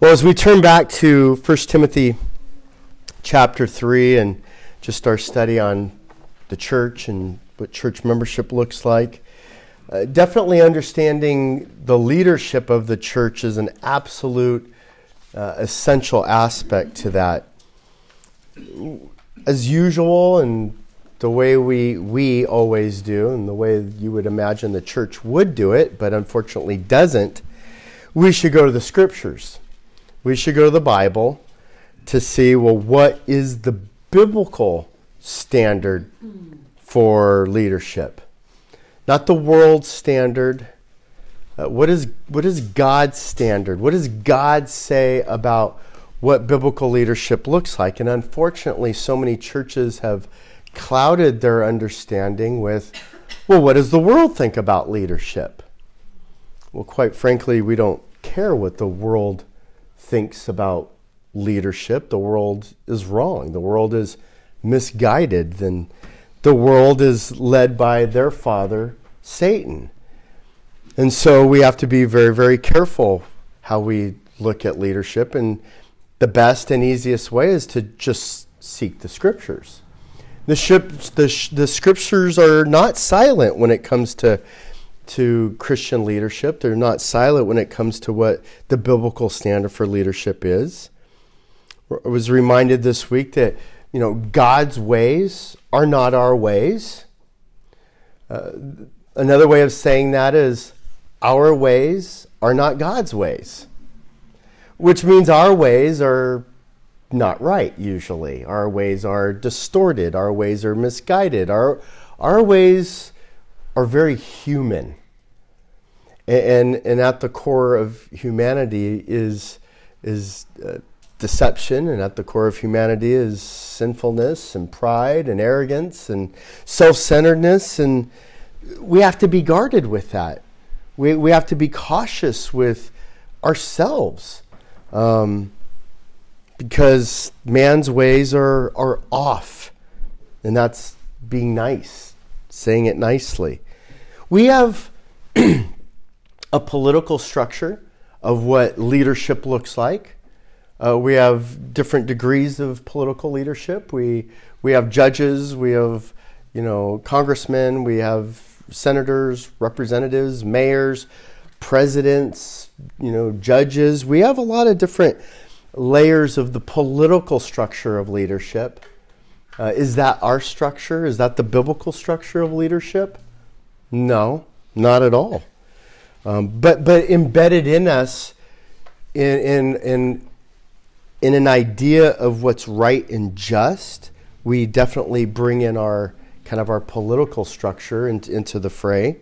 Well, as we turn back to 1 Timothy chapter 3 and just our study on the church and what church membership looks like, uh, definitely understanding the leadership of the church is an absolute uh, essential aspect to that. As usual, and the way we, we always do, and the way you would imagine the church would do it, but unfortunately doesn't, we should go to the scriptures we should go to the Bible to see well, what is the biblical standard for leadership? Not the world standard. Uh, what, is, what is God's standard? What does God say about what biblical leadership looks like? And unfortunately, so many churches have clouded their understanding with, well, what does the world think about leadership? Well, quite frankly, we don't care what the world thinks about leadership, the world is wrong. The world is misguided. Then the world is led by their father, Satan. And so we have to be very, very careful how we look at leadership. And the best and easiest way is to just seek the scriptures. The, ship, the, the scriptures are not silent when it comes to to Christian leadership. They're not silent when it comes to what the biblical standard for leadership is. I was reminded this week that you know God's ways are not our ways. Uh, another way of saying that is our ways are not God's ways, which means our ways are not right usually. Our ways are distorted. Our ways are misguided. Our our ways are very human. And, and at the core of humanity is, is uh, deception, and at the core of humanity is sinfulness and pride and arrogance and self centeredness. And we have to be guarded with that. We, we have to be cautious with ourselves um, because man's ways are, are off. And that's being nice, saying it nicely we have a political structure of what leadership looks like. Uh, we have different degrees of political leadership. We we have judges. We have you know congressmen. We have senators, representatives, mayors, presidents. You know judges. We have a lot of different layers of the political structure of leadership. Uh, is that our structure? Is that the biblical structure of leadership? No, not at all. Um, but but embedded in us, in, in in in an idea of what's right and just, we definitely bring in our kind of our political structure into, into the fray.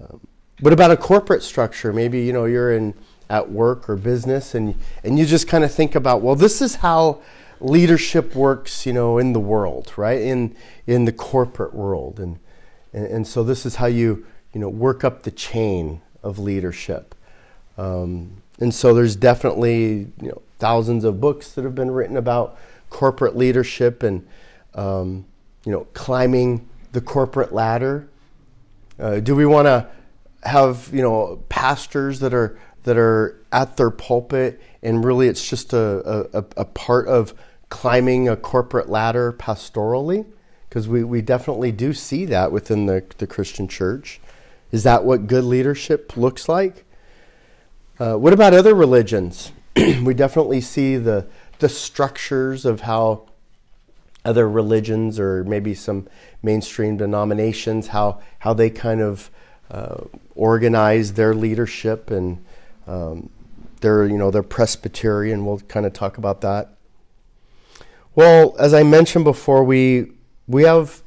Um, what about a corporate structure? Maybe you know you're in at work or business, and and you just kind of think about, well, this is how leadership works, you know, in the world, right? In in the corporate world, and and, and so this is how you, you know, work up the chain of leadership. Um, and so there's definitely you know, thousands of books that have been written about corporate leadership and um, you know climbing the corporate ladder. Uh, do we want to have you know pastors that are that are at their pulpit and really it's just a, a, a part of climbing a corporate ladder pastorally? because we, we definitely do see that within the, the Christian church. Is that what good leadership looks like? Uh, what about other religions? we definitely see the, the structures of how other religions or maybe some mainstream denominations, how, how they kind of uh, organize their leadership and um, their, you know, their Presbyterian. We'll kind of talk about that. Well, as I mentioned before, we we have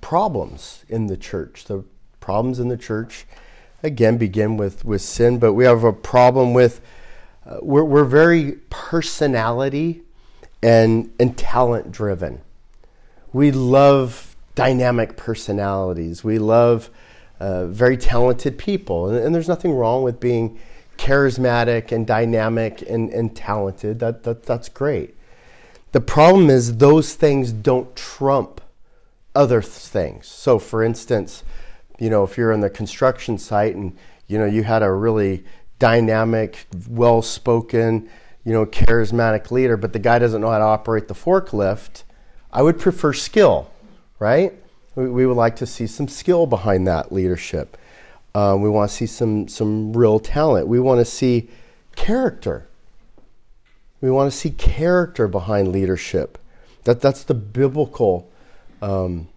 problems in the church. The problems in the church, again, begin with, with sin, but we have a problem with, uh, we're, we're very personality and, and talent driven. We love dynamic personalities. We love uh, very talented people. And, and, there's nothing wrong with being charismatic and dynamic and, and talented. That, that, that's great. The problem is those things don't trump other things. So, for instance, you know, if you're on the construction site and you know you had a really dynamic, well-spoken, you know, charismatic leader, but the guy doesn't know how to operate the forklift, I would prefer skill, right? We, we would like to see some skill behind that leadership. Um, we want to see some, some real talent. We want to see character. We want to see character behind leadership. That, that's the biblical um,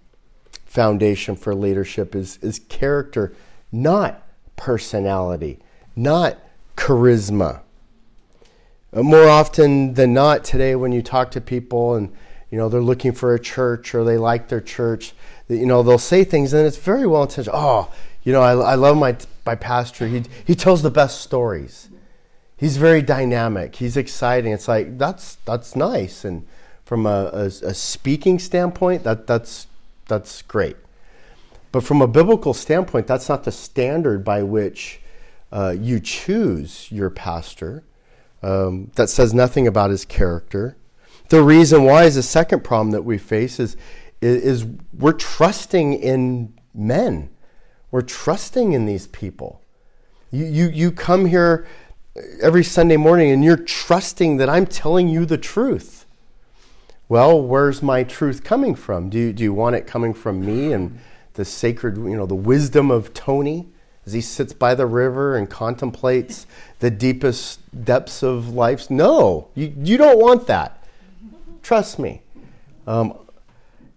foundation for leadership is, is character, not personality, not charisma. Uh, more often than not today when you talk to people and you know they're looking for a church or they like their church you know they'll say things and it's very well intentioned oh you know I, I love my my pastor he, he tells the best stories he's very dynamic he's exciting it's like that's that's nice and from a, a, a speaking standpoint that that's that's great but from a biblical standpoint that's not the standard by which uh, you choose your pastor um, that says nothing about his character. The reason why is the second problem that we face is, is, is we're trusting in men. We're trusting in these people. You, you, you come here every Sunday morning and you're trusting that I'm telling you the truth. Well, where's my truth coming from? Do you, do you want it coming from me and the sacred, you know, the wisdom of Tony? as he sits by the river and contemplates the deepest depths of life. No, you, you don't want that. Trust me. Um,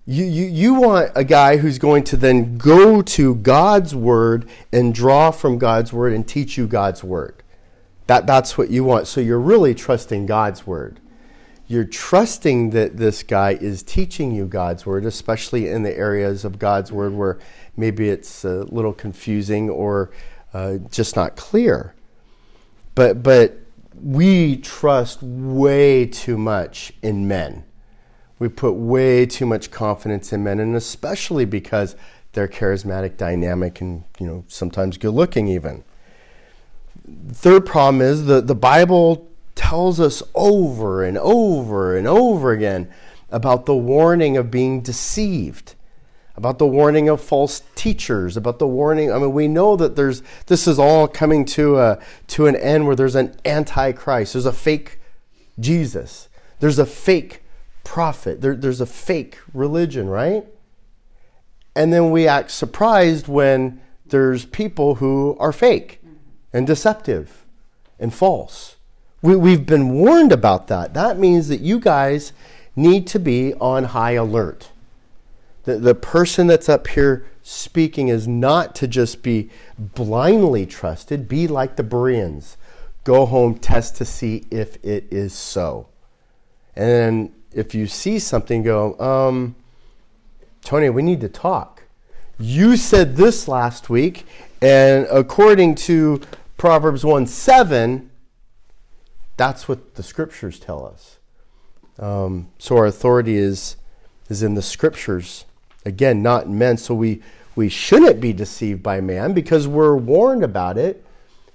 you, you, you want a guy who's going to then go to God's word and draw from God's word and teach you God's word. That, that's what you want. So you're really trusting God's word. You're trusting that this guy is teaching you God's word, especially in the areas of God's word where maybe it's a little confusing or uh, just not clear. But, but we trust way too much in men. We put way too much confidence in men, and especially because they're charismatic, dynamic, and you know sometimes good looking even. Third problem is the, the Bible tells us over and over and over again about the warning of being deceived about the warning of false teachers, about the warning. I mean, we know that there's this is all coming to a to an end where there's an antichrist. There's a fake Jesus. There's a fake prophet. There, there's a fake religion, right? And then we act surprised when there's people who are fake and deceptive and false. We, we've been warned about that. That means that you guys need to be on high alert the, the person that's up here speaking is not to just be blindly trusted, be like the Bereans. Go home, test to see if it is so. And if you see something, go, um, Tony, we need to talk. You said this last week, and according to Proverbs 1 7, that's what the scriptures tell us. Um, so our authority is, is in the scriptures. Again, not in men. So we, we shouldn't be deceived by man because we're warned about it. it.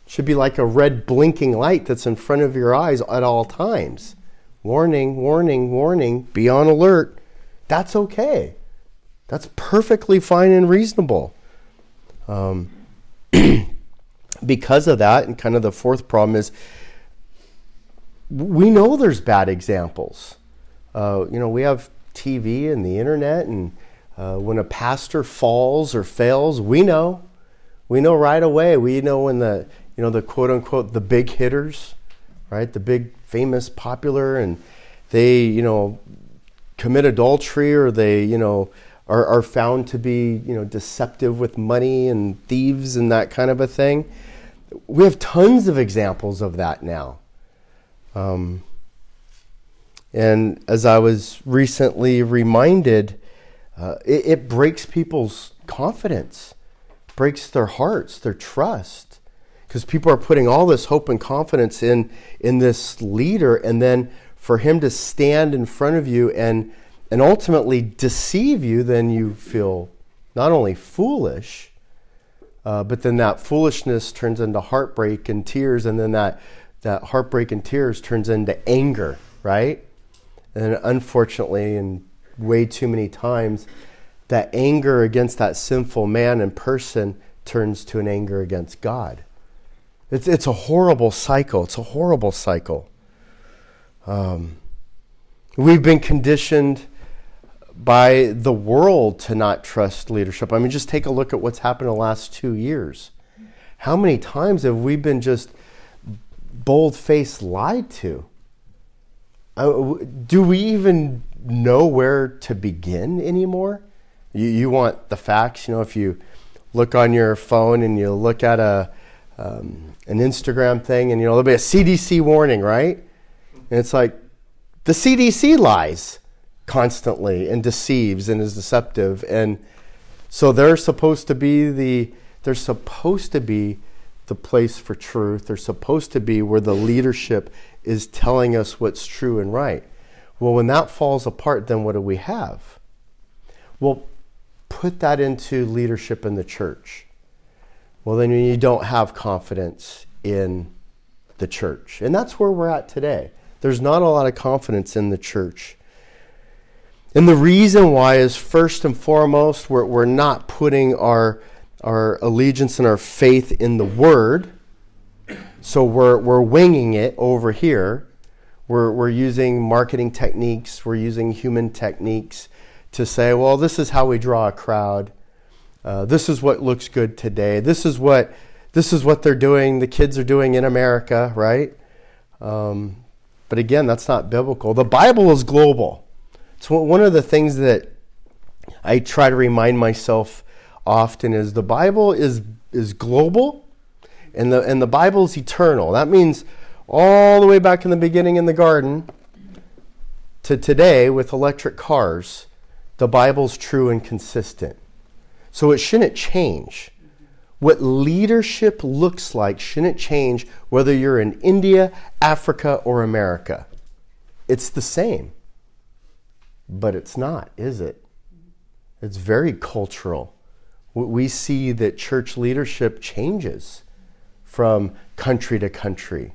Should be like a red blinking light that's in front of your eyes at all times. Warning, warning, warning, be on alert. That's okay. That's perfectly fine and reasonable. Um, because of that, and kind of the fourth problem is we know there's bad examples. Uh, you know, we have TV and the internet, and uh, when a pastor falls or fails, we know. We know right away. We know when the, you know, the quote unquote, the big hitters, right? The big, famous, popular, and they, you know, commit adultery or they, you know, are, are found to be, you know, deceptive with money and thieves and that kind of a thing. We have tons of examples of that now. Um, and as I was recently reminded, uh, it, it breaks people's confidence, breaks their hearts, their trust, because people are putting all this hope and confidence in in this leader, and then for him to stand in front of you and and ultimately deceive you, then you feel not only foolish, uh, but then that foolishness turns into heartbreak and tears, and then that that heartbreak and tears turns into anger, right? And unfortunately, and way too many times, that anger against that sinful man and person turns to an anger against God. It's, it's a horrible cycle. It's a horrible cycle. Um, we've been conditioned by the world to not trust leadership. I mean, just take a look at what's happened in the last two years. How many times have we been just bold faced lied to? Uh, do we even know where to begin anymore? You, you want the facts. You know, if you look on your phone and you look at a um, an Instagram thing, and you know there'll be a CDC warning, right? And it's like the CDC lies constantly and deceives and is deceptive, and so they're supposed to be the they're supposed to be the place for truth. They're supposed to be where the leadership is telling us what's true and right. Well, when that falls apart, then what do we have? Well, put that into leadership in the church. Well, then you don't have confidence in the church. And that's where we're at today. There's not a lot of confidence in the church. And the reason why is first and foremost, we're, we're not putting our, our allegiance and our faith in the Word. So we're, we're winging it over here. We're, we're using marketing techniques, we're using human techniques to say, well, this is how we draw a crowd. Uh, this is what looks good today. This is what this is what they're doing. The kids are doing in America, right? Um, but again, that's not biblical. The Bible is global. It's one of the things that I try to remind myself often is the Bible is is global, and the and the Bible is eternal. That means all the way back in the beginning in the garden to today with electric cars the Bible's true and consistent. So it shouldn't change. What leadership looks like shouldn't change whether you're in India, Africa, or America. It's the same. But it's not, is it? It's very cultural. We see that church leadership changes from country to country.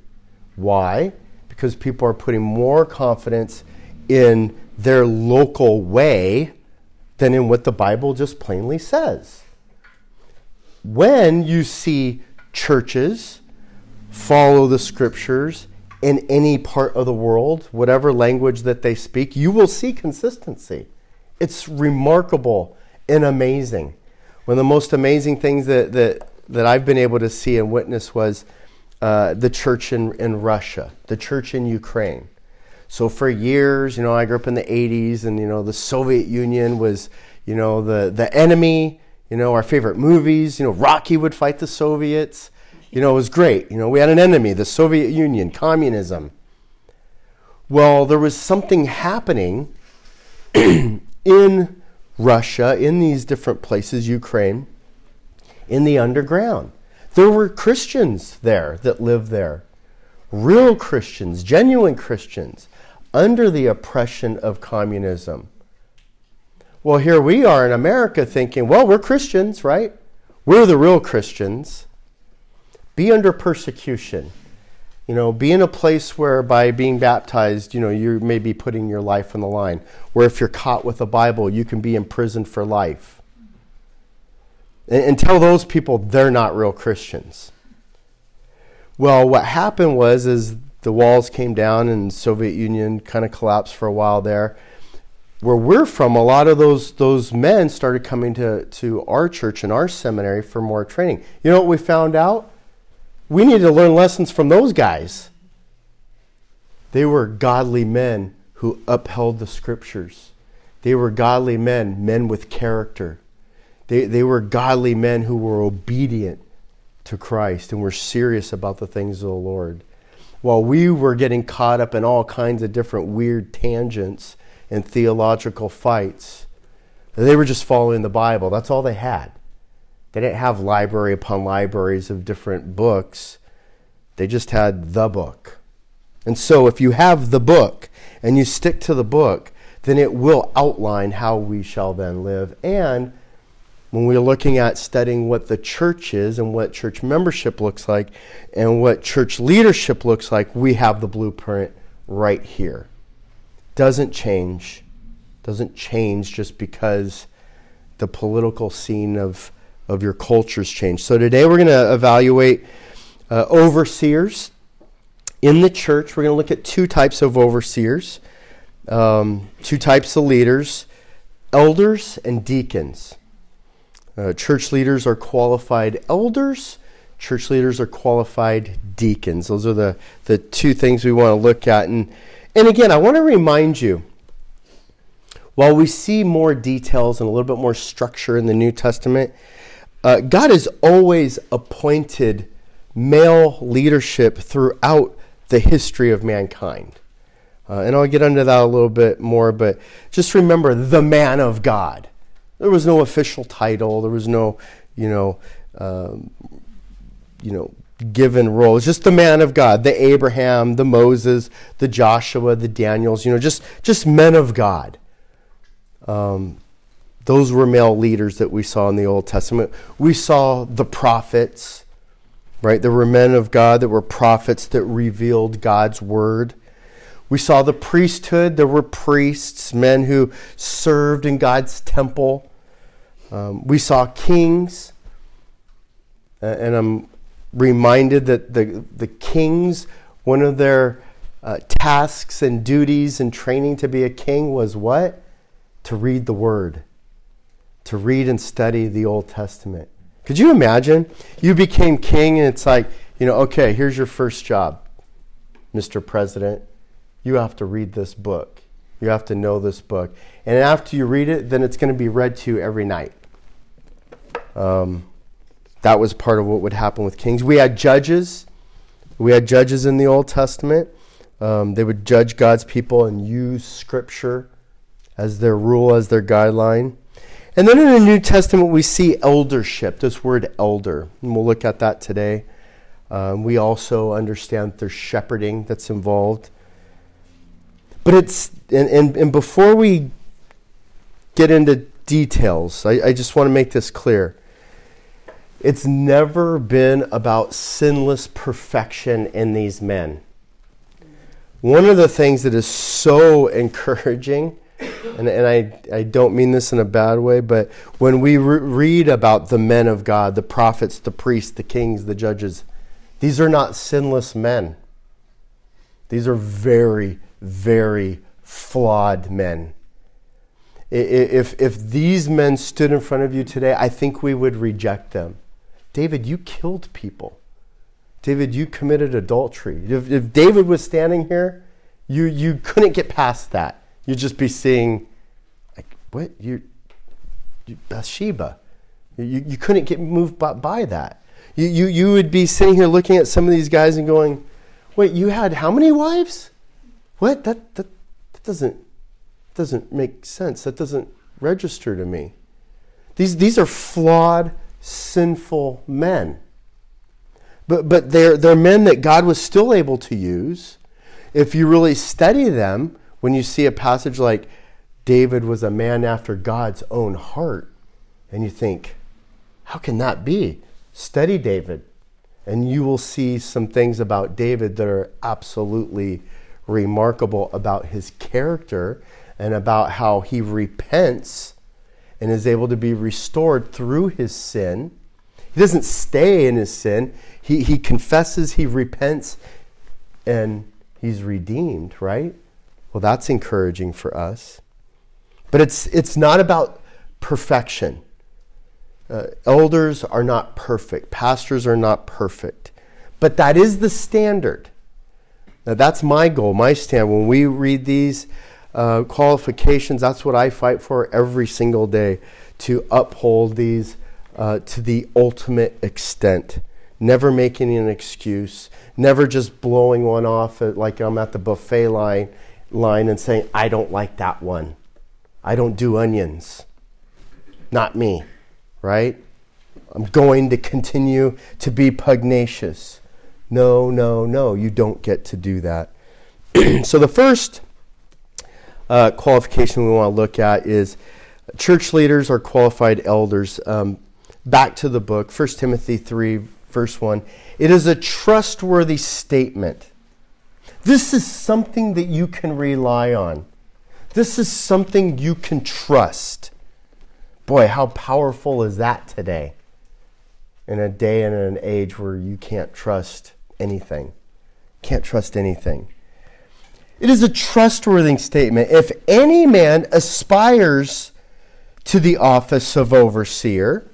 Why? Because people are putting more confidence in their local way than in what the Bible just plainly says. When you see churches follow the scriptures in any part of the world, whatever language that they speak, you will see consistency. It's remarkable and amazing. One of the most amazing things that, that, that I've been able to see and witness was uh, the church in, in Russia, the church in Ukraine. So for years, you know, I grew up in the 80s and, you know, the Soviet Union was, you know, the, the enemy, you know, our favorite movies, you know, Rocky would fight the Soviets. You know, it was great. You know, we had an enemy, the Soviet Union, communism. Well, there was something happening in Russia, in these different places, Ukraine, in the underground. There were Christians there that lived there. Real Christians, genuine Christians under the oppression of communism. Well, here we are in America thinking, well, we're Christians, right? We're the real Christians. Be under persecution. You know, be in a place where by being baptized, you know, you may be putting your life on the line. Where if you're caught with a Bible, you can be imprisoned for life. And, and tell those people they're not real Christians. Well, what happened was is the walls came down and Soviet Union kind of collapsed for a while there. Where we're from, a lot of those those men started coming to, to our church and our seminary for more training. You know what we found out? We needed to learn lessons from those guys. They were godly men who upheld the scriptures. They were godly men, men with character. They, they were godly men who were obedient to Christ and were serious about the things of the Lord while we were getting caught up in all kinds of different weird tangents and theological fights, they were just following the Bible. That's all they had. They didn't have library upon libraries of different books. They just had the book. And so, if you have the book and you stick to the book, then it will outline how we shall then live and when we're looking at studying what the church is and what church membership looks like and what church leadership looks like, we have the blueprint right here. Doesn't change. Doesn't change just because the political scene of, of your cultures change. So today we're going to evaluate uh, overseers in the church, we're going to look at two types of overseers, um, two types of leaders elders and deacons. Uh, church leaders are qualified elders, church leaders are qualified deacons. Those are the, the two things we want to look at. And, and again, I want to remind you while we see more details and a little bit more structure in the New Testament, uh, God has always appointed male leadership throughout the history of mankind. Uh, and I'll get into that a little bit more, but just remember the man of God. There was no official title. There was no, you know, um, you know, given role. Just the man of God, the Abraham, the Moses, the Joshua, the Daniels. You know, just just men of God. Um, those were male leaders that we saw in the Old Testament. We saw the prophets, right? There were men of God that were prophets that revealed God's word. We saw the priesthood. There were priests, men who served in God's temple. Um, we saw kings. And I'm reminded that the, the kings, one of their uh, tasks and duties and training to be a king was what? To read the word, to read and study the Old Testament. Could you imagine? You became king, and it's like, you know, okay, here's your first job, Mr. President you have to read this book. You have to know this book. And after you read it, then it's going to be read to you every night. Um, that was part of what would happen with kings. We had judges. We had judges in the Old Testament. Um, they would judge God's people and use Scripture as their rule, as their guideline. And then in the New Testament, we see eldership, this word elder. And we'll look at that today. Um, we also understand there's shepherding that's involved. But it's, and, and, and before we get into details, I, I just want to make this clear. It's never been about sinless perfection in these men. One of the things that is so encouraging, and, and I, I don't mean this in a bad way, but when we re- read about the men of God, the prophets, the priests, the kings, the judges, these are not sinless men. These are very, very flawed men. If, if these men stood in front of you today, I think we would reject them. David, you killed people. David, you committed adultery. If, if David was standing here, you, you couldn't get past that. You'd just be seeing, like, what? You, you Bathsheba. You, you couldn't get moved by, by that. You, you, you would be sitting here looking at some of these guys and going, wait, you had how many wives? What? That, that, that doesn't, doesn't make sense. That doesn't register to me. These, these are flawed, sinful men. But, but they're, they're men that God was still able to use. If you really study them, when you see a passage like David was a man after God's own heart, and you think, how can that be? Study David, and you will see some things about David that are absolutely remarkable about his character and about how he repents and is able to be restored through his sin. He doesn't stay in his sin, he, he confesses, he repents, and he's redeemed, right? Well, that's encouraging for us. But it's, it's not about perfection. Uh, elders are not perfect, pastors are not perfect. But that is the standard. Now, that's my goal, my stand. When we read these uh, qualifications, that's what I fight for every single day to uphold these uh, to the ultimate extent. Never making an excuse, never just blowing one off like I'm at the buffet line, line and saying, I don't like that one. I don't do onions. Not me, right? I'm going to continue to be pugnacious. No, no, no, you don't get to do that. so the first uh, qualification we want to look at is church leaders are qualified elders. Um, back to the book, 1 Timothy 3, verse 1. It is a trustworthy statement. This is something that you can rely on. This is something you can trust. Boy, how powerful is that today? In a day and an age where you can't trust anything. can't trust anything. It is a trustworthy statement. If any man aspires to the office of overseer,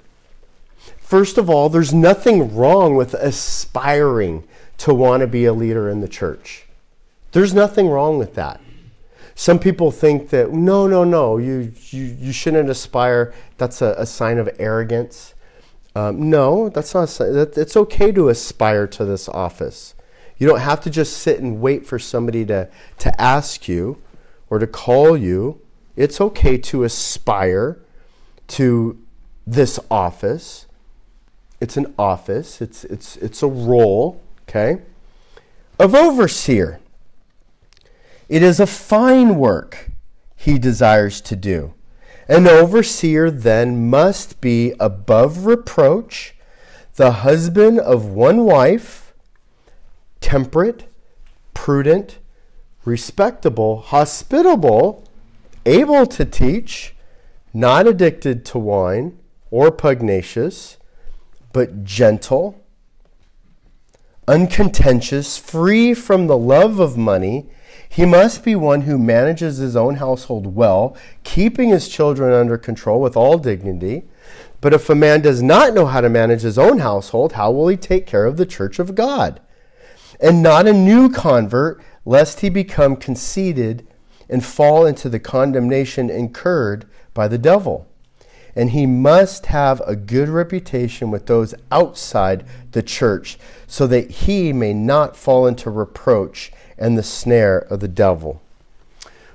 first of all, there's nothing wrong with aspiring to want to be a leader in the church. There's nothing wrong with that. Some people think that no, no, no, you you, you shouldn't aspire. That's a, a sign of arrogance. Um, no, that's not. That, it's okay to aspire to this office. You don't have to just sit and wait for somebody to to ask you or to call you. It's okay to aspire to this office. It's an office. It's it's it's a role. Okay, of overseer. It is a fine work he desires to do. An overseer then must be above reproach, the husband of one wife, temperate, prudent, respectable, hospitable, able to teach, not addicted to wine or pugnacious, but gentle, uncontentious, free from the love of money he must be one who manages his own household well, keeping his children under control with all dignity. But if a man does not know how to manage his own household, how will he take care of the church of God? And not a new convert, lest he become conceited and fall into the condemnation incurred by the devil. And he must have a good reputation with those outside the church, so that he may not fall into reproach and the snare of the devil.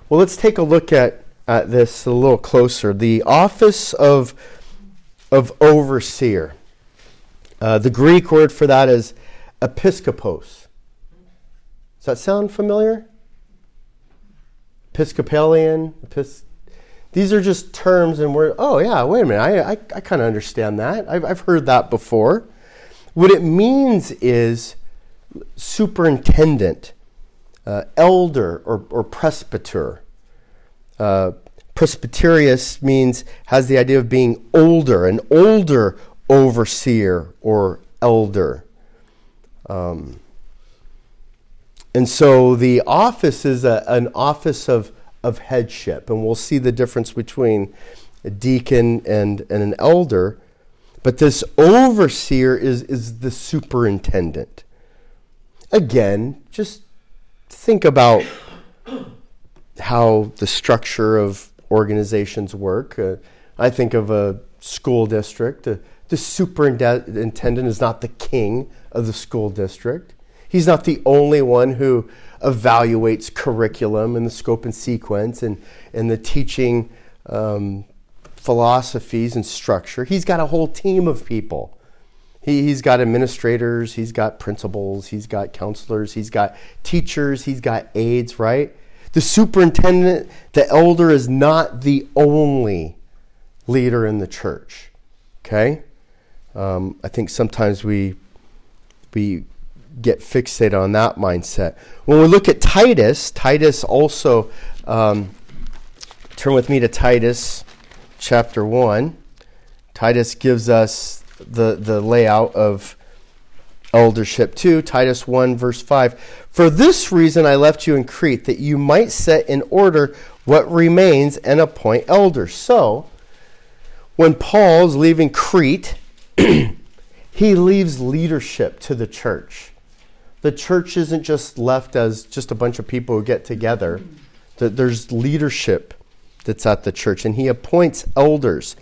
Well, let's take a look at, at this a little closer. The office of, of overseer. Uh, the Greek word for that is episkopos. Does that sound familiar? Episcopalian, epis- these are just terms, and we're, oh, yeah, wait a minute, I, I, I kind of understand that. I've, I've heard that before. What it means is superintendent uh, elder or, or presbyter. Uh, presbyterius means, has the idea of being older, an older overseer or elder. Um, and so the office is a, an office of, of headship, and we'll see the difference between a deacon and, and an elder. But this overseer is, is the superintendent. Again, just think about how the structure of organizations work. Uh, I think of a school district. Uh, the superintendent is not the king of the school district. He's not the only one who evaluates curriculum and the scope and sequence and, and the teaching um, philosophies and structure. He's got a whole team of people he, he's got administrators, he's got principals, he's got counselors, he's got teachers, he's got aides, right? The superintendent, the elder, is not the only leader in the church. Okay? Um, I think sometimes we, we get fixated on that mindset. When we look at Titus, Titus also, um, turn with me to Titus chapter 1. Titus gives us the, the layout of eldership too. Titus 1, verse 5. For this reason I left you in Crete, that you might set in order what remains and appoint elders. So, when Paul's leaving Crete, he leaves leadership to the church. The church isn't just left as just a bunch of people who get together. There's leadership that's at the church, and he appoints elders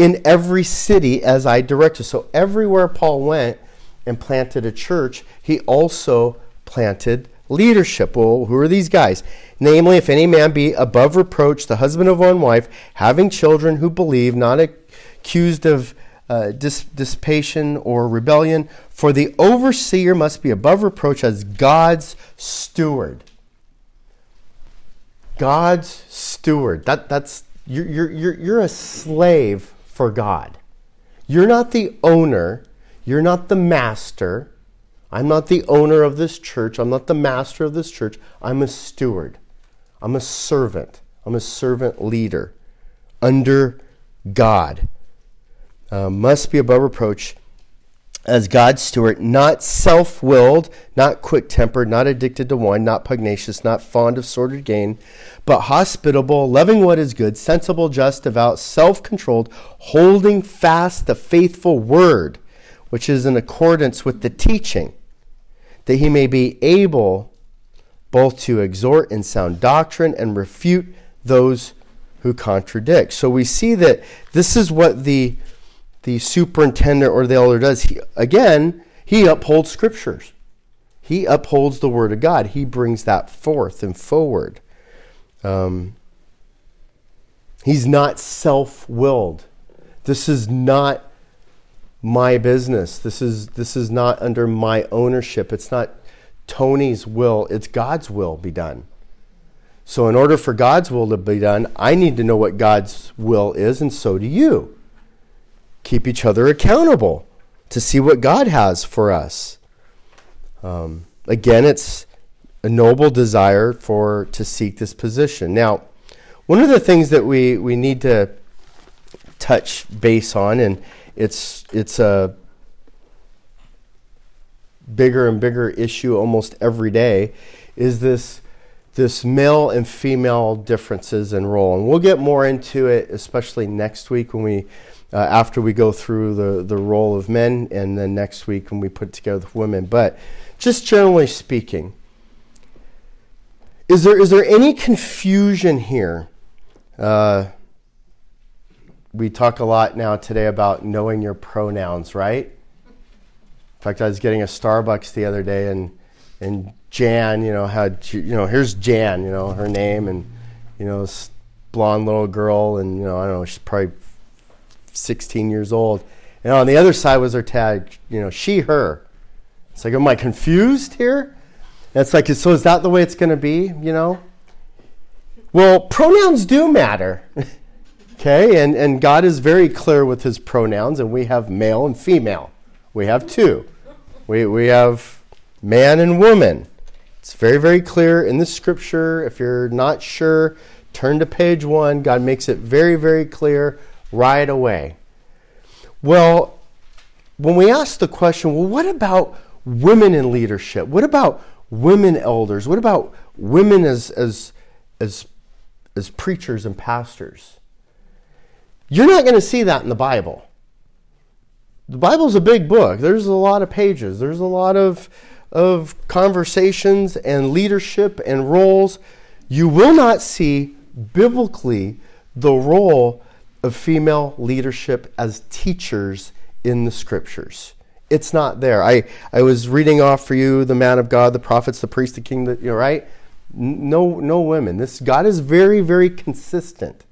in every city as I directed. So everywhere Paul went and planted a church, he also planted leadership. Well, who are these guys? Namely, if any man be above reproach, the husband of one wife, having children who believe, not accused of uh, dis- dissipation or rebellion, for the overseer must be above reproach as God's steward. God's steward. That, that's you're, you're, you're, you're a slave for God. You're not the owner, you're not the master. I'm not the owner of this church, I'm not the master of this church. I'm a steward, I'm a servant, I'm a servant leader under God. Uh, must be above reproach as God's steward, not self willed, not quick tempered, not addicted to wine, not pugnacious, not fond of sordid gain, but hospitable, loving what is good, sensible, just, devout, self controlled, holding fast the faithful word, which is in accordance with the teaching, that he may be able both to exhort in sound doctrine and refute those who contradict. So we see that this is what the the superintendent or the elder does. He, again, he upholds scriptures. He upholds the word of God. He brings that forth and forward. Um, he's not self-willed. This is not my business. This is this is not under my ownership. It's not Tony's will. It's God's will be done. So in order for God's will to be done, I need to know what God's will is, and so do you keep each other accountable to see what God has for us. Um, again, it's a noble desire for to seek this position. Now, one of the things that we, we need to touch base on, and it's it's a bigger and bigger issue almost every day, is this this male and female differences in role. And we'll get more into it, especially next week when we uh, after we go through the, the role of men, and then next week when we put together the women. But just generally speaking, is there, is there any confusion here? Uh, we talk a lot now today about knowing your pronouns, right? In fact, I was getting a Starbucks the other day, and and Jan, you know, had you know, here's Jan, you know, her name, and you know, this blonde little girl, and you know, I don't know, she's probably 16 years old. And on the other side was her tag, you know, she, her. It's like, am I confused here? It's like, so is that the way it's going to be, you know? Well, pronouns do matter. okay, and, and God is very clear with his pronouns, and we have male and female. We have two. We, we have man and woman. It's very, very clear in the scripture. If you're not sure, turn to page one. God makes it very, very clear right away. Well, when we ask the question, well, what about women in leadership? What about women elders? What about women as, as, as, as preachers and pastors? You're not going to see that in the Bible. The Bible's a big book. There's a lot of pages. There's a lot of, of conversations and leadership and roles. You will not see biblically the role of female leadership as teachers in the scriptures. It's not there. I, I was reading off for you the man of God, the prophets, the priest, the king, the, you know, right? No, no women. This God is very, very consistent.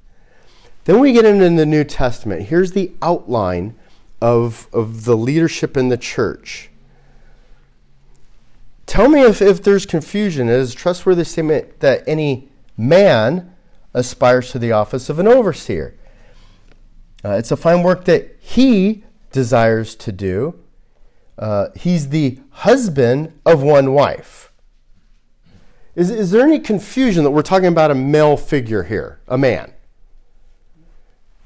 Then we get into the New Testament. Here's the outline of, of the leadership in the church. Tell me if, if there's confusion. It is trustworthy statement that any man aspires to the office of an overseer. Uh, it's a fine work that he desires to do. Uh, he's the husband of one wife. Is, is there any confusion that we're talking about a male figure here, a man?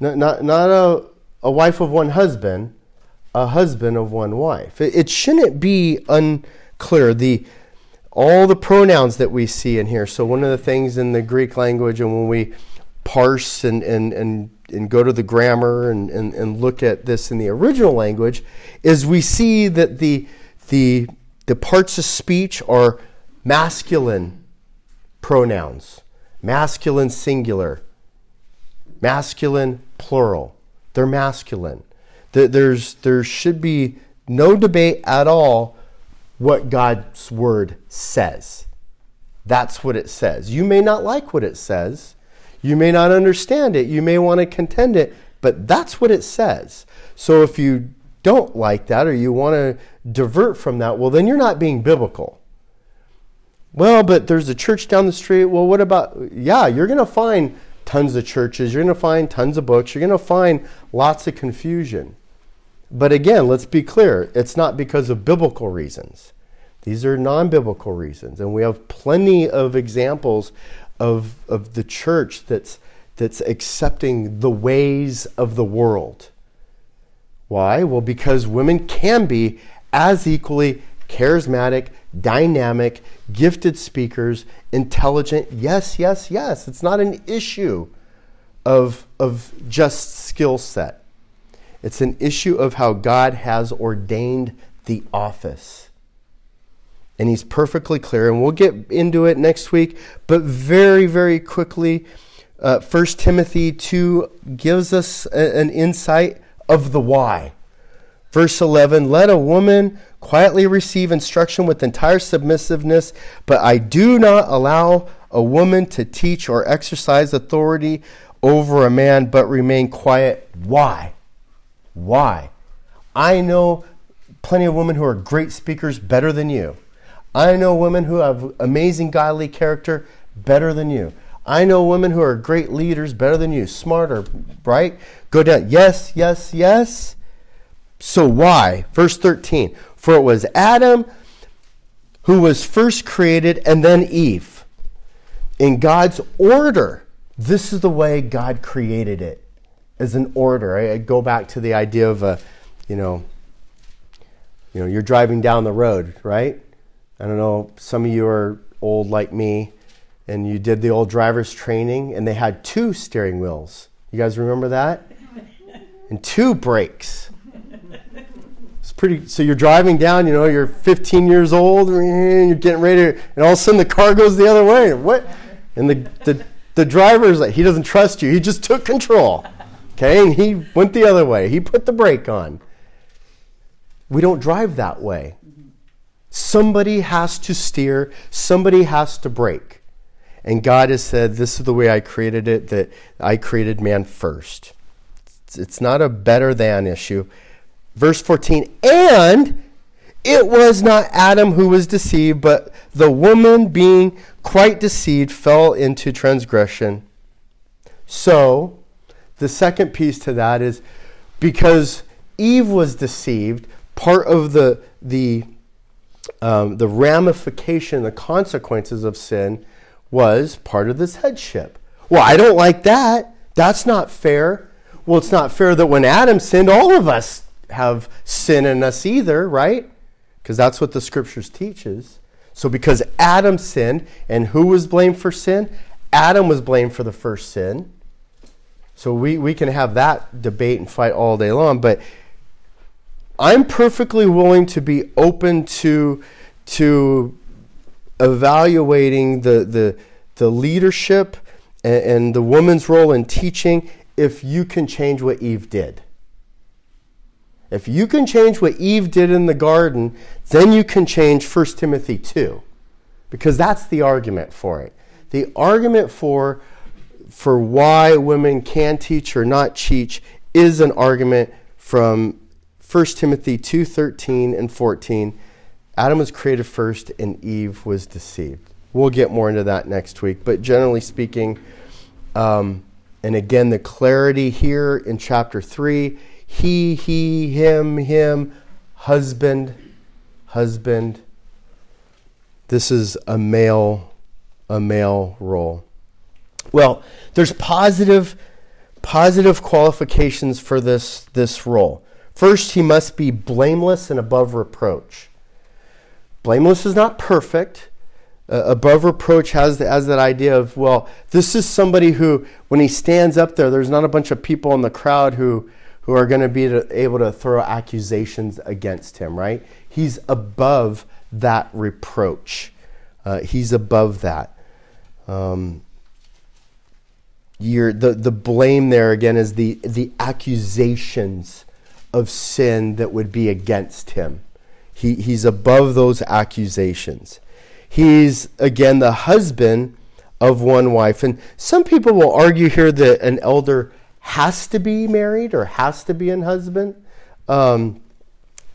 Not, not, not a, a wife of one husband, a husband of one wife. It, it shouldn't be unclear. The, all the pronouns that we see in here. So, one of the things in the Greek language, and when we parse and, and, and and go to the grammar and, and, and look at this in the original language is we see that the, the, the parts of speech are masculine pronouns, masculine singular, masculine plural. They're masculine. There's, there should be no debate at all what God's word says. That's what it says. You may not like what it says. You may not understand it, you may want to contend it, but that's what it says. So if you don't like that or you want to divert from that, well, then you're not being biblical. Well, but there's a church down the street. Well, what about, yeah, you're going to find tons of churches, you're going to find tons of books, you're going to find lots of confusion. But again, let's be clear it's not because of biblical reasons. These are non biblical reasons. And we have plenty of examples of, of the church that's, that's accepting the ways of the world. Why? Well, because women can be as equally charismatic, dynamic, gifted speakers, intelligent. Yes, yes, yes. It's not an issue of, of just skill set, it's an issue of how God has ordained the office. And he's perfectly clear, and we'll get into it next week, but very, very quickly, uh, 1 Timothy 2 gives us a, an insight of the why. Verse 11 Let a woman quietly receive instruction with entire submissiveness, but I do not allow a woman to teach or exercise authority over a man, but remain quiet. Why? Why? I know plenty of women who are great speakers better than you. I know women who have amazing godly character better than you. I know women who are great leaders better than you, smarter, right? Go down. Yes, yes, yes. So why? Verse 13. For it was Adam who was first created and then Eve. In God's order, this is the way God created it as an order. I, go back to the idea of a, you know, you know, you're driving down the road, right? I don't know, some of you are old like me, and you did the old driver's training, and they had two steering wheels. You guys remember that? And two brakes It's pretty. So you're driving down, you know, you're 15 years old, and you're getting ready, to, and all of a sudden the car goes the other way. What? And the the the driver's like, he doesn't trust you. He just took control. Okay, and he went the other way. He put the brake on. We don't drive that way. Somebody has to steer, somebody has to brake. And God has said, This is the way I created it, that I created man first. It's not a better than issue. Verse 14, and it was not Adam who was deceived, but the woman being quite deceived fell into transgression. So, the second piece to that is because Eve was deceived, part of the, the, um, the ramification, the consequences of sin was part of this headship. Well, I don't like that. That's not fair. Well, it's not fair that when Adam sinned, all of us have sin in us either, right? Because that's what the scriptures teaches. So because Adam sinned, and who was blamed for sin? Adam was blamed for the first sin. So we, we can have that debate and fight all day long, but I'm perfectly willing to be open to to evaluating the the, the leadership and, and the woman's role in teaching if you can change what Eve did. If you can change what Eve did in the garden, then you can change 1 Timothy 2. Because that's the argument for it. The argument for, for why women can teach or not teach is an argument from 1 Timothy 2:13 and 14. Adam was created first and Eve was deceived. We'll get more into that next week, but generally speaking, um, and again, the clarity here in chapter 3 he, he, him, him, husband, husband. This is a male, a male role. Well, there's positive, positive qualifications for this, this role. First, he must be blameless and above reproach. Blameless is not perfect. Uh, above reproach has, has that idea of, well, this is somebody who, when he stands up there, there's not a bunch of people in the crowd who, who are going to be able to throw accusations against him, right? He's above that reproach. Uh, he's above that. Um, the, the blame there again is the, the accusations of sin that would be against him. He, he's above those accusations. He's, again, the husband of one wife. And some people will argue here that an elder has to be married or has to be a husband. Um,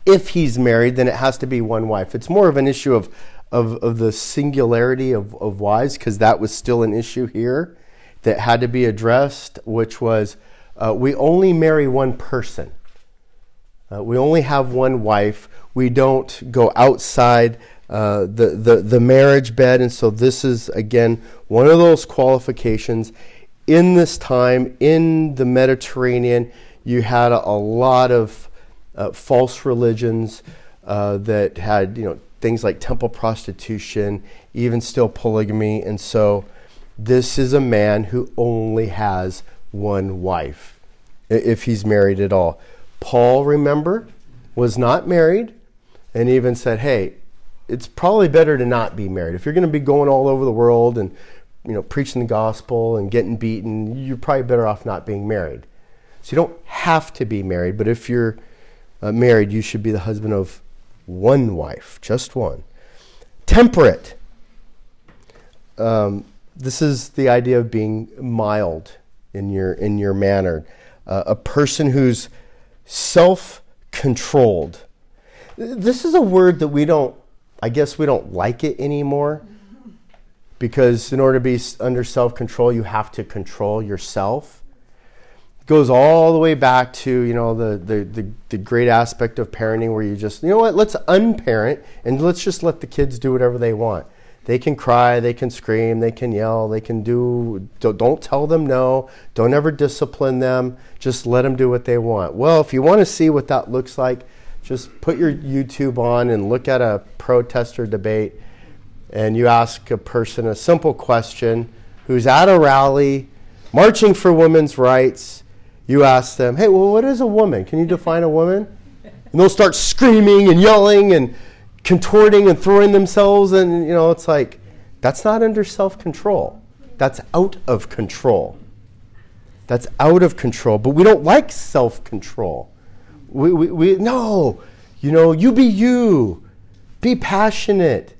if he's married, then it has to be one wife. It's more of an issue of, of, of the singularity of, of wives, because that was still an issue here that had to be addressed, which was uh, we only marry one person. Uh, we only have one wife. We don't go outside uh, the, the, the marriage bed. And so, this is, again, one of those qualifications in this time in the Mediterranean, you had a, a lot of uh, false religions uh, that had you know things like temple prostitution, even still polygamy, and so this is a man who only has one wife, if he's married at all. Paul, remember, was not married, and even said, "Hey, it's probably better to not be married. If you're going to be going all over the world and you know preaching the gospel and getting beaten, you're probably better off not being married." So you don't have to be married, but if you're uh, married, you should be the husband of one wife, just one. Temperate. Um, this is the idea of being mild in your in your manner. Uh, a person who's self-controlled. This is a word that we don't. I guess we don't like it anymore because in order to be under self-control, you have to control yourself It goes all the way back to you know the, the, the, the, great aspect of parenting where you just you know what let's unparent and let's just let the kids do whatever they want they can cry they can scream they can yell they can do don't tell them no don't ever discipline them just let them do what they want well if you want to see what that looks like just put your youtube on and look at a protester debate and you ask a person a simple question who's at a rally marching for women's rights you ask them, hey, well, what is a woman? Can you define a woman? And they'll start screaming and yelling and contorting and throwing themselves. And, you know, it's like, that's not under self control. That's out of control. That's out of control. But we don't like self control. We, we, we, no, you know, you be you, be passionate.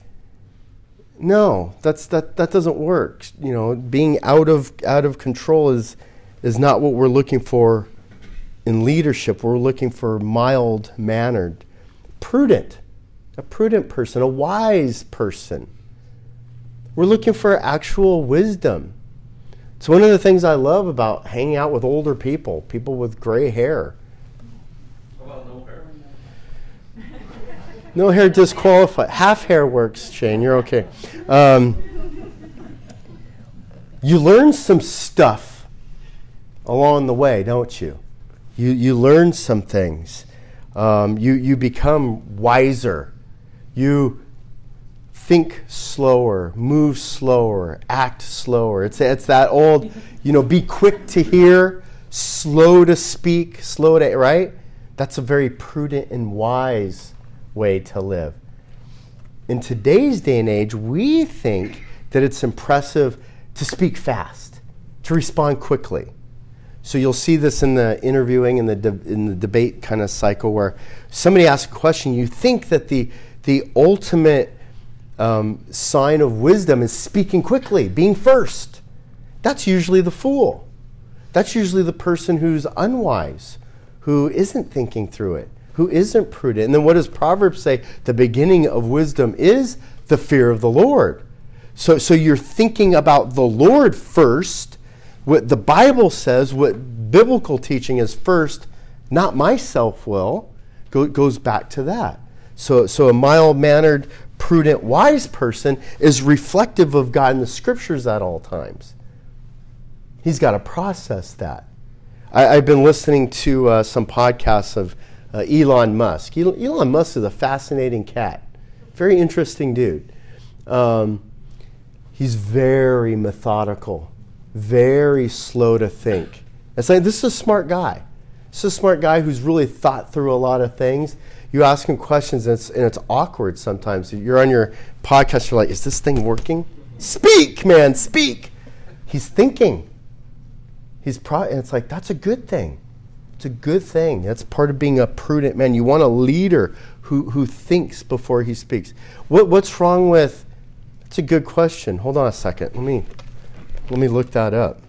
No, that's, that, that doesn't work. You know, being out of, out of control is is not what we're looking for in leadership. We're looking for mild mannered, prudent, a prudent person, a wise person. We're looking for actual wisdom. It's one of the things I love about hanging out with older people, people with gray hair. Well, no hair. No hair disqualified. Half hair works, Shane. You're okay. Um, you learn some stuff along the way, don't you? You, you learn some things. Um, you, you become wiser. You think slower, move slower, act slower. It's, it's that old, you know, be quick to hear, slow to speak, slow to, right? That's a very prudent and wise way to live. In today's day and age, we think that it's impressive to speak fast, to respond quickly. So you'll see this in the interviewing and the de- in the debate kind of cycle where somebody asks a question. You think that the the ultimate um, sign of wisdom is speaking quickly, being first. That's usually the fool. That's usually the person who's unwise, who isn't thinking through it, who isn't prudent. And then what does Proverbs say? The beginning of wisdom is the fear of the Lord. So, so you're thinking about the Lord first what the Bible says, what biblical teaching is first, not my self will, go, goes back to that. So, so a mild mannered, prudent, wise person is reflective of God in the scriptures at all times. He's got to process that. I, have been listening to uh, some podcasts of uh, Elon Musk. Elon Musk is a fascinating cat, very interesting dude. Um, he's very methodical very slow to think. It's like, this is a smart guy. This is a smart guy who's really thought through a lot of things. You ask him questions, and it's, and it's awkward sometimes. You're on your podcast, you're like, is this thing working? Speak, man, speak. He's thinking. He's pro- and it's like, that's a good thing. It's a good thing. That's part of being a prudent man. You want a leader who, who thinks before he speaks. What, what's wrong with? That's a good question. Hold on a second. Let me let me look that up.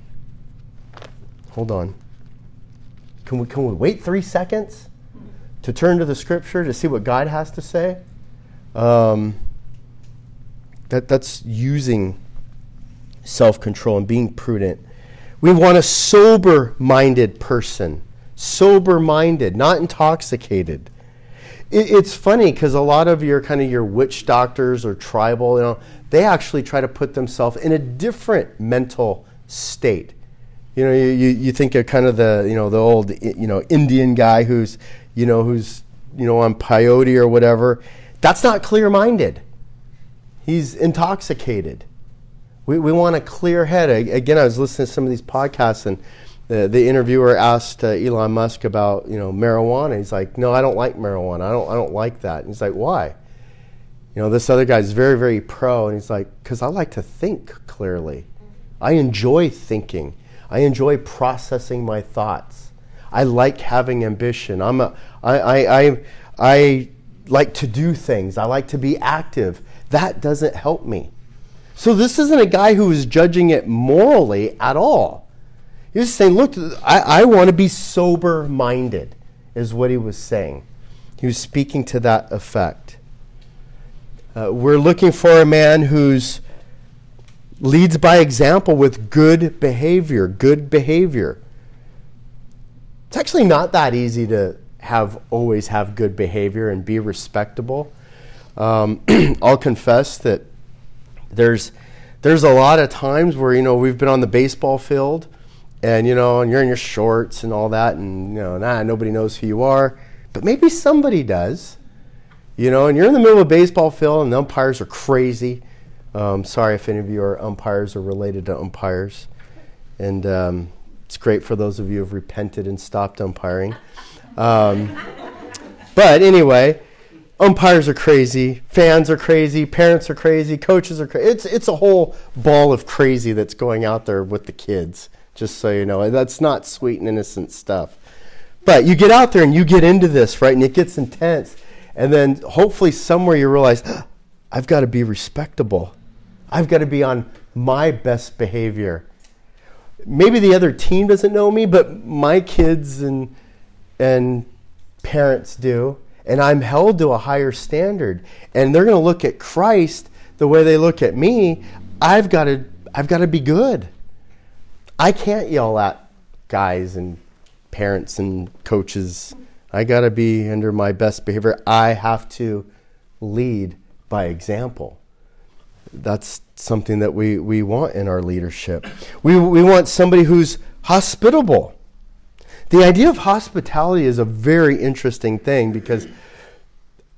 Hold on. Can we, can we wait three seconds to turn to the scripture to see what God has to say? Um, that, that's using self control and being prudent. We want a sober minded person. Sober minded, not intoxicated. It, it's funny because a lot of your kind of your witch doctors or tribal, you know, they actually try to put themselves in a different mental state. You know, you, you think of kind of the, you know, the old, you know, Indian guy who's, you know, who's, you know, on peyote or whatever, that's not clear minded. He's intoxicated. We, we want a clear head. Again, I was listening to some of these podcasts, and the, the interviewer asked uh, Elon Musk about you know marijuana. He's like, "No, I don't like marijuana. I don't I don't like that." And he's like, "Why?" You know, this other guy's very very pro, and he's like, "Because I like to think clearly. I enjoy thinking. I enjoy processing my thoughts. I like having ambition. I'm a I I I, I like to do things. I like to be active. That doesn't help me." So this isn't a guy who is judging it morally at all. He was saying, look, I, I want to be sober minded, is what he was saying. He was speaking to that effect. Uh, we're looking for a man who's leads by example with good behavior, good behavior. It's actually not that easy to have always have good behavior and be respectable. Um, I'll confess that there's there's a lot of times where you know we've been on the baseball field and you know and you're in your shorts and all that and you know nah nobody knows who you are. But maybe somebody does you know and you're in the middle of a baseball field and the umpires are crazy. Um, sorry if any of you are umpires or related to umpires. And um, it's great for those of you who have repented and stopped umpiring um, but anyway umpires are crazy, fans are crazy, parents are crazy, coaches are crazy. It's it's a whole ball of crazy that's going out there with the kids. Just so you know, that's not sweet and innocent stuff. But you get out there and you get into this, right? And it gets intense. And then hopefully somewhere you realize, I've got to be respectable. I've got to be on my best behavior. Maybe the other team doesn't know me, but my kids and and parents do and I'm held to a higher standard. And they're going to look at Christ the way they look at me. I've got to I've got to be good. I can't yell at guys and parents and coaches. I got to be under my best behavior. I have to lead by example. That's something that we, we want in our leadership. We, we want somebody who's hospitable. The idea of hospitality is a very interesting thing because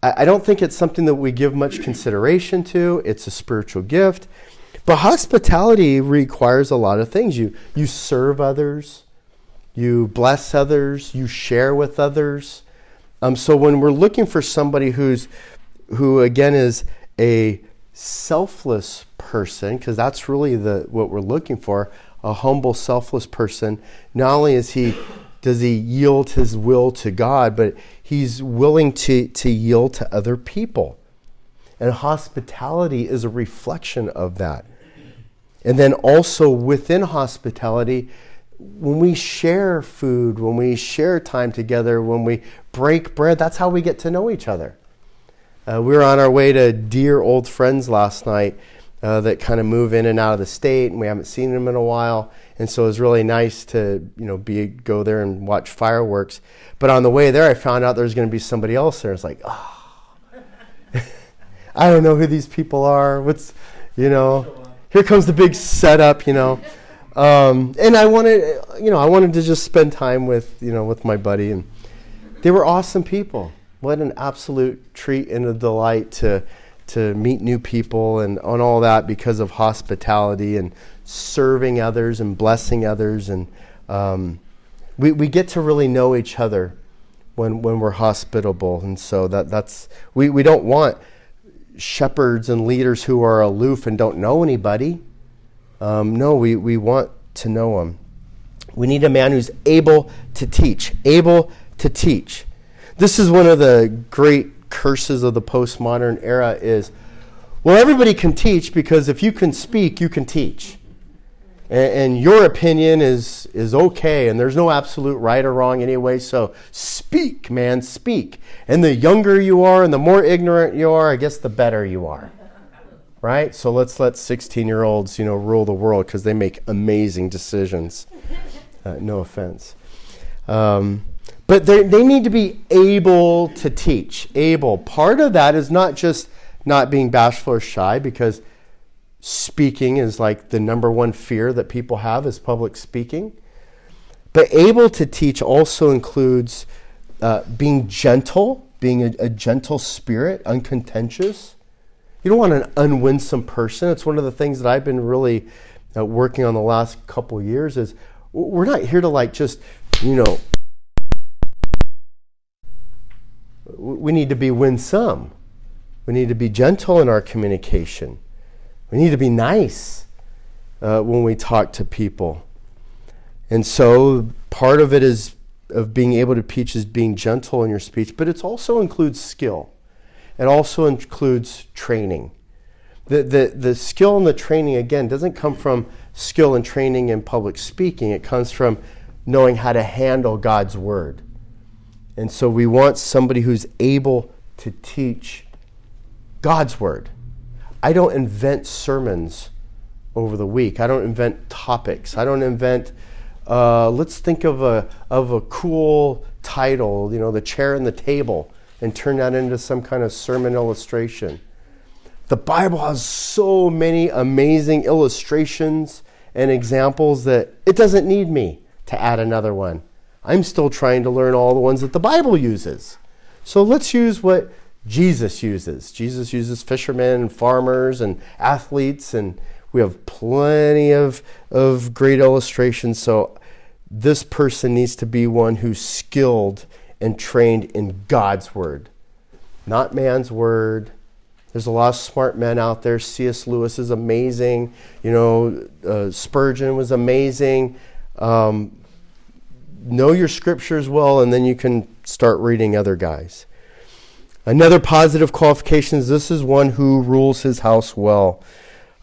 I, don't think it's something that we give much consideration to. It's a spiritual gift. But hospitality requires a lot of things. You, you serve others, you bless others, you share with others. Um, so when we're looking for somebody who's, who again is a selfless person, because that's really the, what we're looking for, a humble, selfless person, not only is he does he yield his will to God, but he's willing to, to yield to other people. And hospitality is a reflection of that. And then also within hospitality, when we share food, when we share time together, when we break bread, that's how we get to know each other. Uh, we were on our way to dear old friends last night uh, that kind of move in and out of the state, and we haven't seen them in a while and so it was really nice to you know be go there and watch fireworks. But on the way there, I found out there was going to be somebody else there. It's like, oh, I don't know who these people are. What's you know, here comes the big setup, you know. Um, and I wanted, you know, I wanted to just spend time with, you know, with my buddy, and they were awesome people. What an absolute treat and a delight to to meet new people and on all that because of hospitality and serving others and blessing others. And um, we, we get to really know each other when, when we're hospitable. And so that, that's, we, we don't want shepherds and leaders who are aloof and don't know anybody. Um, no, we, we want to know them. We need a man who's able to teach, able to teach. This is one of the great curses of the postmodern era is well everybody can teach because if you can speak you can teach. And, and, your opinion is is okay and there's no absolute right or wrong anyway so speak man speak. And the younger you are and the more ignorant you are i guess the better you are. Right? So let's let 16 year olds you know rule the world because they make amazing decisions. Uh, no offense. Um, but they, need to be able to teach able part of that is not just not being bashful or shy because speaking is like the number one fear that people have is public speaking. But able to teach also includes uh, being gentle, being a, a gentle spirit, uncontentious. You don't want an unwinsome person. It's one of the things that I've been really uh, working on the last couple years is we're not here to like just, you know, we need to be winsome. We need to be gentle in our communication. We need to be nice uh, when we talk to people. And so part of it is of being able to teach is being gentle in your speech, but it also includes skill. It also includes training. The, the, the skill and the training, again, doesn't come from skill and training in public speaking. It comes from knowing how to handle God's word. And so we want somebody who's able to teach God's word. I don't invent sermons over the week. I don't invent topics. I don't invent. Uh, let's think of a of a cool title. You know, the chair and the table, and turn that into some kind of sermon illustration. The Bible has so many amazing illustrations and examples that it doesn't need me to add another one. I'm still trying to learn all the ones that the Bible uses. So let's use what Jesus uses. Jesus uses fishermen and farmers and athletes, and we have plenty of, of great illustrations. So this person needs to be one who's skilled and trained in God's word, not man's word. There's a lot of smart men out there. C.S. Lewis is amazing. You know, uh, Spurgeon was amazing. Um, know your scriptures well, and then you can start reading other guys. Another positive qualification is this is one who rules his house well.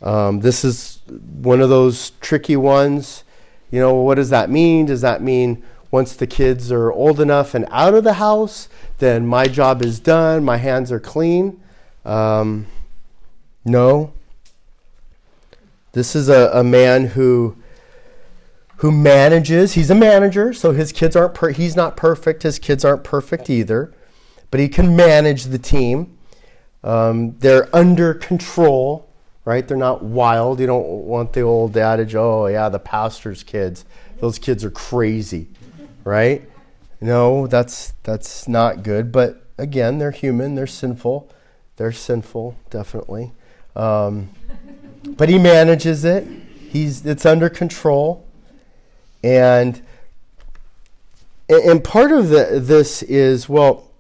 Um, this is one of those tricky ones. You know, what does that mean? Does that mean once the kids are old enough and out of the house, then my job is done, my hands are clean? Um, no. This is a, a man who who manages. He's a manager, so his kids aren't. Per- he's not perfect. His kids aren't perfect either but he can manage the team. Um, they're under control, right? They're not wild. You don't want the old adage, oh, yeah, the pastor's kids. Those kids are crazy, right? No, that's, that's not good. But again, they're human, they're sinful. They're sinful, definitely. Um, but he manages it, He's, it's under control. And, and part of the, this is, well,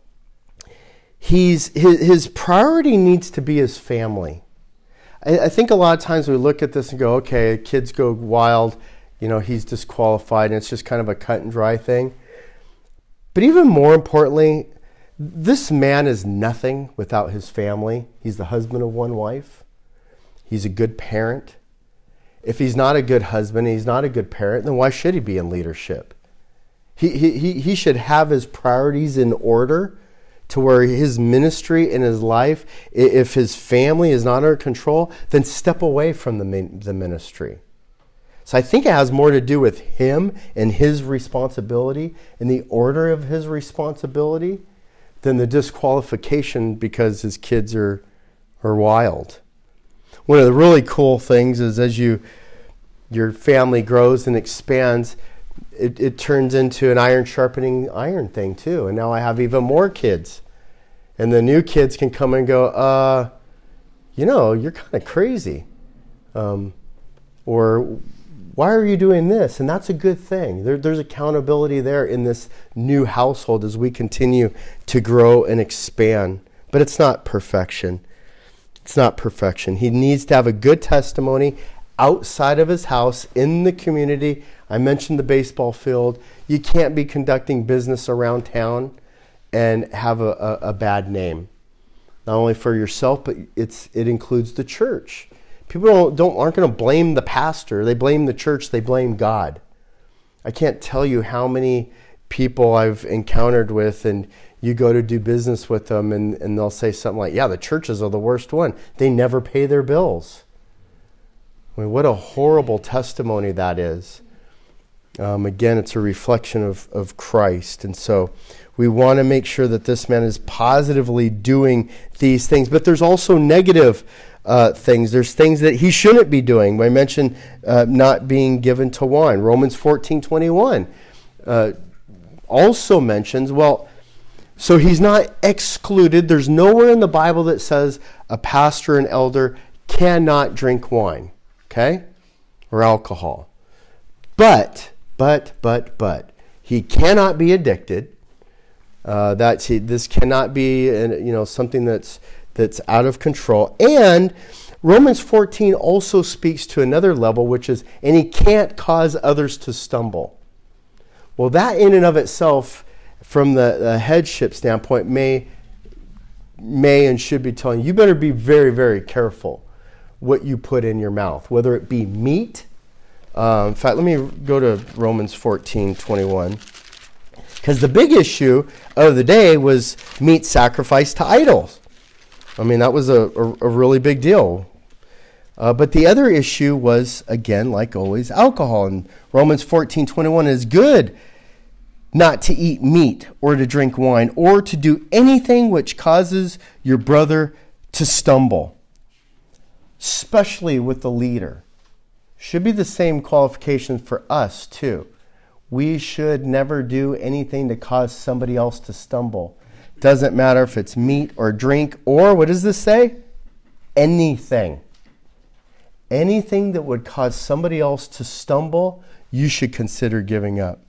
he's his, his priority needs to be his family. I, I think a lot of times we look at this and go, okay, kids go wild, you know, he's disqualified, and it's just kind of a cut and dry thing. But even more importantly, this man is nothing without his family. He's the husband of one wife. He's a good parent. If he's not a good husband, he's not a good parent, then why should he be in leadership? He, he, he should have his priorities in order to where his ministry and his life, if his family is not under control, then step away from the, the ministry. So I think it has more to do with him and his responsibility and the order of his responsibility than the disqualification because his kids are, are wild. One of the really cool things is as you your family grows and expands, it, it turns into an iron sharpening iron thing too. And now I have even more kids. And the new kids can come and go, uh, you know, you're kind of crazy. Um, or why are you doing this? And that's a good thing. There, there's accountability there in this new household as we continue to grow and expand. But it's not perfection. It's not perfection. He needs to have a good testimony outside of his house in the community I mentioned the baseball field. You can't be conducting business around town and have a, a, a bad name, not only for yourself, but it's it includes the church. People don't, don't aren't going to blame the pastor. They blame the church. They blame God. I can't tell you how many people I've encountered with, and you go to do business with them, and, and they'll say something like, Yeah, the churches are the worst one. They never pay their bills. I mean, what a horrible testimony that is. Um, again, it's a reflection of, of Christ. And so we want to make sure that this man is positively doing these things. But there's also negative uh, things. There's things that he shouldn't be doing. I mentioned uh, not being given to wine. Romans 14 21 uh, also mentions, well, So he's not excluded. There's nowhere in the Bible that says a pastor and elder cannot drink wine, okay? Or alcohol. But, but, but, but, he cannot be addicted. Uh, that this cannot be, you know, something that's that's out of control. And Romans 14 also speaks to another level, which is, and he can't cause others to stumble. Well, that in and of itself, from the, the headship standpoint, may may and should be telling you, you better be very, very careful what you put in your mouth, whether it be meat. Um, in fact, let me go to Romans 14 21. Because the big issue of the day was meat sacrificed to idols. I mean, that was a, a, a really big deal. Uh, but the other issue was, again, like always, alcohol. And Romans 14 21 is good not to eat meat or to drink wine or to do anything which causes your brother to stumble, especially with the leader. Should be the same qualifications for us, too. We should never do anything to cause somebody else to stumble. Doesn't matter if it's meat or drink or, what does this say? Anything. Anything that would cause somebody else to stumble, you should consider giving up.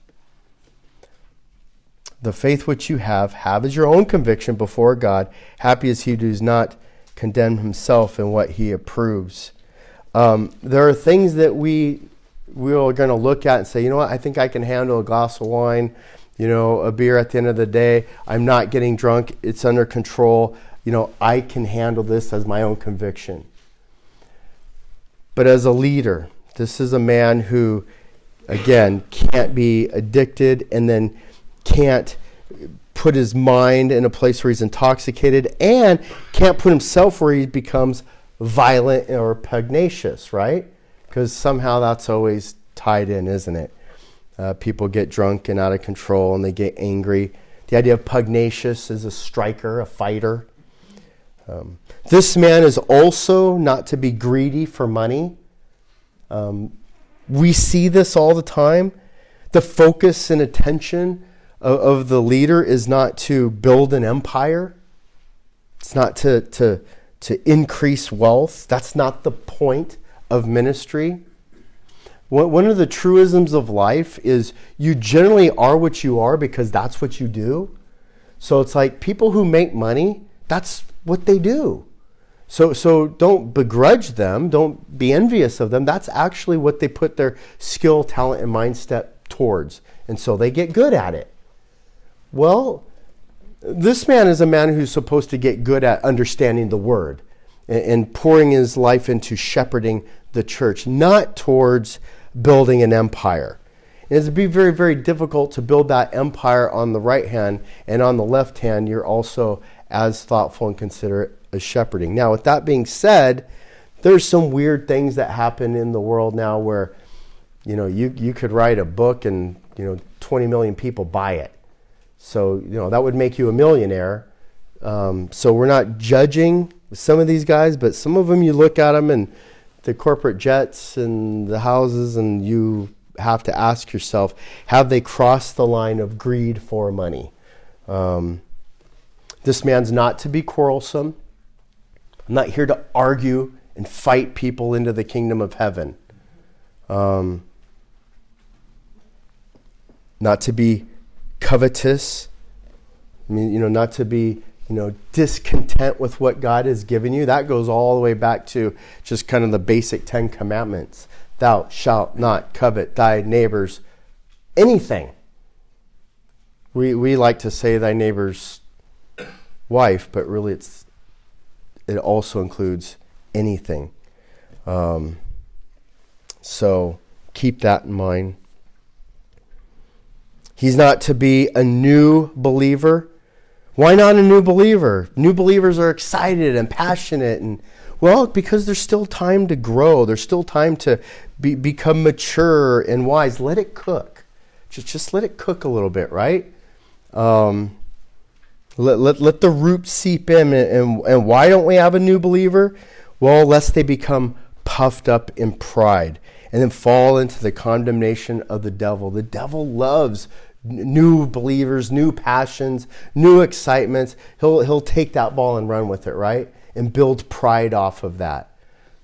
The faith which you have, have as your own conviction before God. Happy is he who does not condemn himself in what he approves. Um, there are things that we we are going to look at and say, you know what, I think I can handle a glass of wine, you know, a beer at the end of the day. I'm not getting drunk. It's under control. You know, I can handle this as my own conviction. But as a leader, this is a man who, again, can't be addicted and then can't put his mind in a place where he's intoxicated and can't put himself where he becomes violent or pugnacious, right? Because somehow that's always tied in, isn't it? Uh, people get drunk and out of control and they get angry. The idea of pugnacious is a striker, a fighter. Um, this man is also not to be greedy for money. Um, we see this all the time. The focus and attention of, the leader is not to build an empire, it's not to, to, to increase wealth. That's not the point of ministry. One of the truisms of life is you generally are what you are because that's what you do. So it's like people who make money, that's what they do. So, so don't begrudge them, don't be envious of them. That's actually what they put their skill, talent, and mindset towards. And so they get good at it. Well, this man is a man who's supposed to get good at understanding the word and, pouring his life into shepherding the church, not towards building an empire. And it'd be very, very difficult to build that empire on the right hand, and on the left hand, you're also as thoughtful and considerate as shepherding. Now, with that being said, there's some weird things that happen in the world now where, you know, you, you could write a book and, you know, 20 million people buy it. So, you know, that would make you a millionaire. Um, so we're not judging some of these guys, but some of them you look at them and the corporate jets and the houses, and you have to ask yourself have they crossed the line of greed for money? Um, this man's not to be quarrelsome. I'm not here to argue and fight people into the kingdom of heaven. Um, not to be covetous. I mean, you know, not to be you know, discontent with what God has given you, that goes all the way back to just kind of the basic Ten Commandments. Thou shalt not covet thy neighbor's anything. We, we like to say thy neighbor's wife, but really it's, it also includes anything. Um, so keep that in mind. He's not to be a new believer why not a new believer? New believers are excited and passionate and well, because there's still time to grow. There's still time to be, become mature and wise. Let it cook. Just, just let it cook a little bit, right? Um, let, let, let the roots seep in. And, and, and why don't we have a new believer? Well, lest they become puffed up in pride and then fall into the condemnation of the devil. The devil loves new believers, new passions, new excitements. He'll, he'll take that ball and run with it, right? And build pride off of that,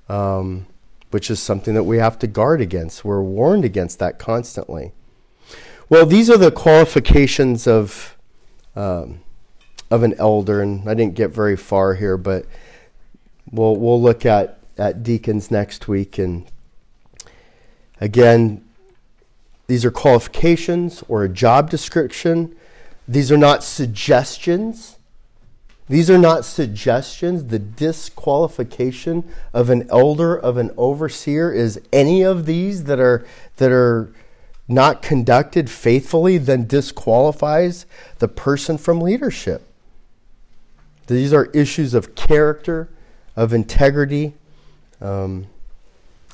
um, which is something that we have to guard against. We're warned against that constantly. Well, these are the qualifications of, um, of an elder, and I didn't get very far here, but we'll, we'll look at, at deacons next week. And again, these are qualifications or a job description. These are not suggestions. These are not suggestions. The disqualification of an elder, of an overseer, is any of these that are, that are not conducted faithfully, then disqualifies the person from leadership. These are issues of character, of integrity. Um,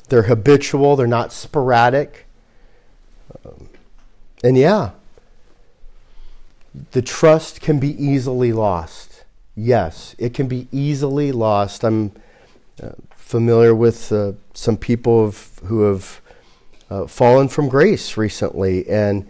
they're habitual, they're not sporadic. Um, and yeah, the trust can be easily lost. Yes, it can be easily lost. I'm uh, familiar with uh, some people have, who have uh, fallen from grace recently, and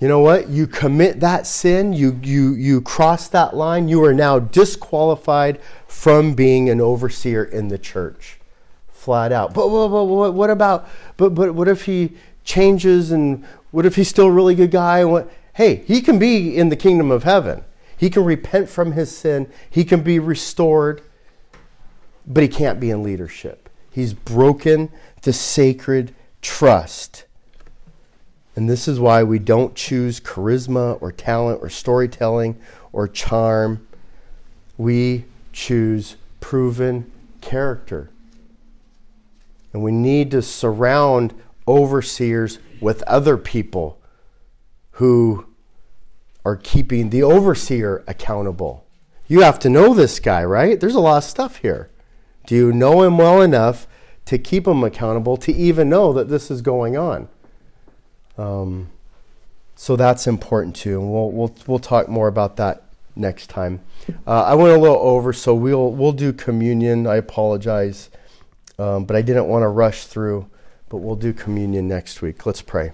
you know what? You commit that sin, you, you, you cross that line, you are now disqualified from being an overseer in the church. Flat out. But, but, but what about, but, but what if he changes and what if he's still a really good guy? What, hey, he can be in the kingdom of heaven. He can repent from his sin, he can be restored, but he can't be in leadership. He's broken the sacred trust. And this is why we don't choose charisma or talent or storytelling or charm. We choose proven character. And we need to surround overseers with other people who are keeping the overseer accountable. You have to know this guy, right? There's a lot of stuff here. Do you know him well enough to keep him accountable to even know that this is going on? Um, so that's important too, and we'll we'll we'll talk more about that next time. Uh, I went a little over, so we'll we'll do communion. I apologize, um, but I didn't want to rush through. But we'll do communion next week. Let's pray.